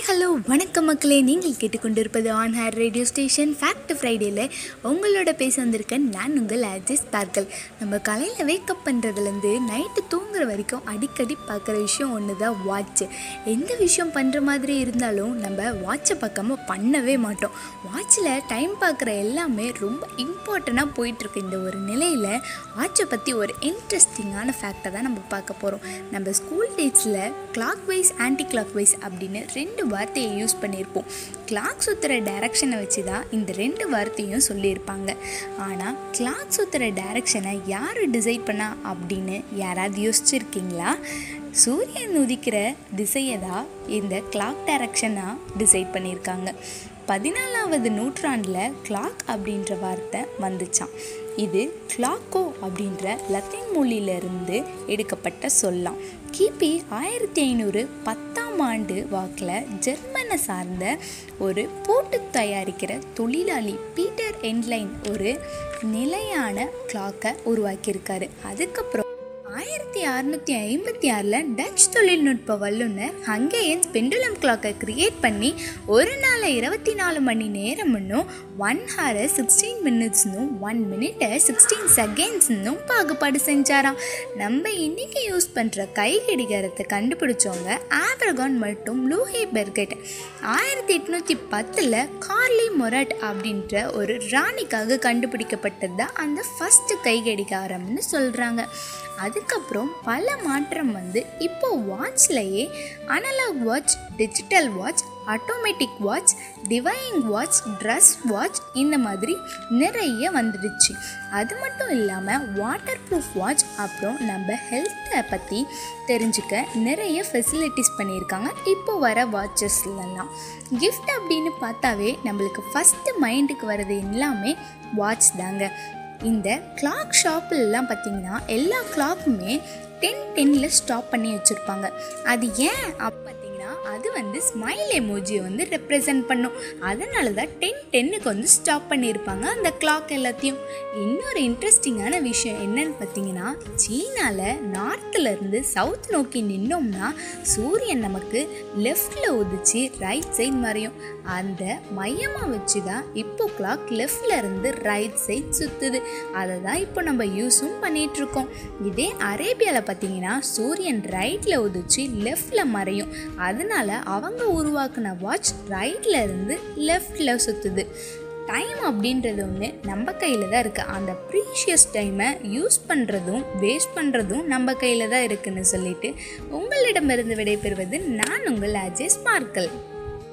Hi hello வணக்கம் மக்களே. நீங்கள் கேட்டுக்கொண்டிருப்பது on air radio station fact ஃப்ரைடேயில் உங்களோட பேச வந்திருக்கேன் நான் உங்கள் அஜிஸ் பார்க்கல் நம்ம காலையில் வேக்கப் பண்ணுறதுலேருந்து நைட்டு தூங்குற வரைக்கும் அடிக்கடி பார்க்குற விஷயம் ஒன்று தான் வாட்ச் எந்த விஷயம் பண்ணுற மாதிரி இருந்தாலும் நம்ம வாட்சை பார்க்காம பண்ணவே மாட்டோம். வாட்சில் டைம் பார்க்குற எல்லாமே ரொம்ப இம்பார்ட்டண்ட்டாக போயிட்டுருக்கு. இந்த ஒரு நிலையில் வாட்சை பற்றி ஒரு இன்ட்ரெஸ்டிங்கான ஃபேக்டை தான் நம்ம பார்க்க போகிறோம் நம்ம ஸ்கூல் டேஸில் clockwise anti clock wise அப்படின்னு ரெண்டு வார்த்தையை யூஸ் பண்ணியிருப்போம். கிளாக் சுற்றுற டைரக்ஷனை வச்சு தான் இந்த ரெண்டு வார்த்தையும் சொல்லியிருப்பாங்க. ஆனால் கிளாக் சுற்றுற டைரக்ஷனை யார் டிசைட் பண்ணா அப்படின்னு யாராவது யோசிச்சிருக்கீங்களா? சூரியன் உதிக்கிற திசையை தான் இந்த கிளாக் டைரக்ஷனாக டிசைட் பண்ணியிருக்காங்க. பதினாலாவது நூற்றாண்டில் கிளாக் அப்படின்ற வார்த்தை வந்துச்சான் இது கிளாக்கோ அப்படின்ற லத்தீன் மொழியிலிருந்து எடுக்கப்பட்ட சொல்லாம். கிபி ஆயிரத்தி ஐநூறு பத்தாம் ஆண்டு வாக்கில் ஜெர்மனை சார்ந்த ஒரு போட்டு தயாரிக்கிற தொழிலாளி பீட்டர் என்லைன் ஒரு நிலையான கிளாக்கை உருவாக்கியிருக்காரு. அதுக்கப்புறம் ஆயிரத்தி அறுநூற்றி ஐம்பத்தி ஆறில் டச் தொழில்நுட்ப வல்லுநர் ஹங்கேயன்ஸ் பெண்டுலம் கிளாக்கை கிரியேட் பண்ணி ஒரு நாள் இருபத்தி நாலு மணி நேரம்னும் ஒன் ஹாரை சிக்ஸ்டீன் மினிட்ஸ்னும் ஒன் மினிட்டை சிக்ஸ்டீன் செகண்ட்ஸ்னும் பாகுபாடு செஞ்சாராம். நம்ம இன்னைக்கு யூஸ் பண்ணுற கை கடிகாரத்தை கண்டுபிடிச்சவங்க ஆப்ரகான் மற்றும் லூஹே பெர்கெட். ஆயிரத்தி எட்நூற்றி பத்தில் கார்லி மொரட் அப்படின்ற ஒரு ராணிக்காக கண்டுபிடிக்கப்பட்டது தான் அந்த ஃபஸ்ட்டு கை கடிகாரம்னு சொல்கிறாங்க அதுக்கப்புறம் பல மாற்றம் வந்து இப்போ வாட்ச்லேயே analogue watch digital watch automatic watch diving watch dress watch இந்த மாதிரி நிறைய வந்துடுச்சு. அது மட்டும் இல்லாமல் வாட்டர் ப்ரூஃப் வாட்ச் அப்புறம் நம்ம ஹெல்த்தை பற்றி தெரிஞ்சுக்க நிறைய ஃபெசிலிட்டிஸ் பண்ணியிருக்காங்க. இப்போ வர வாட்சஸ்லலாம் கிஃப்ட் அப்படின்னு பார்த்தாவே நம்மளுக்கு ஃபஸ்ட்டு மைண்டுக்கு வர்றது எல்லாமே வாட்ச் தாங்க. இந்த கிளாக் ஷாப்பிலலாம் பார்த்தீங்கன்னா எல்லா கிளாக்குமே டென் டென்னில் ஸ்டாப் பண்ணி வச்சுருப்பாங்க. அது ஏன் அப்போ அது வந்து ஸ்மைல் எமோஜியை வந்து ரெப்ரசன்ட் பண்ணும். அதனால தான் டென் டென்னுக்கு வந்து ஸ்டாப் பண்ணியிருப்பாங்க அந்த கிளாக் எல்லாத்தையும். இன்னொரு இன்ட்ரெஸ்டிங்கான விஷயம் என்னன்னு பார்த்தீங்கன்னா சீனாவில் நார்த்துலேருந்து சவுத் நோக்கி நின்னோம்னா சூரியன் நமக்கு லெஃப்டில் உதிச்சு ரைட் சைட் மறையும். அந்த மையமாக வச்சு தான் இப்போ கிளாக் லெஃப்டில் இருந்து ரைட் சைட் சுற்றுது அதை தான் இப்போ நம்ம யூஸும் பண்ணிகிட்ருக்கோம் இதே அரேபியாவில் பார்த்தீங்கன்னா சூரியன் ரைட்டில் உதிச்சு லெஃப்டில் மறையும். அதனால அதனால் அவங்க உருவாக்கின வாட்ச் ரைட்டில் இருந்து லெஃப்டில் சுற்றுது டைம் அப்படின்றது ஒன்று நம்ம கையில் தான் இருக்குது அந்த ப்ரீஷியஸ் டைமை யூஸ் பண்ணுறதும் வேஸ்ட் பண்ணுறதும் நம்ம கையில் தான் இருக்குதுன்னு சொல்லிட்டு உங்களிடமிருந்து விடைபெறுவது நான் உங்கள் அஜய் ஸ்பார்க்கல்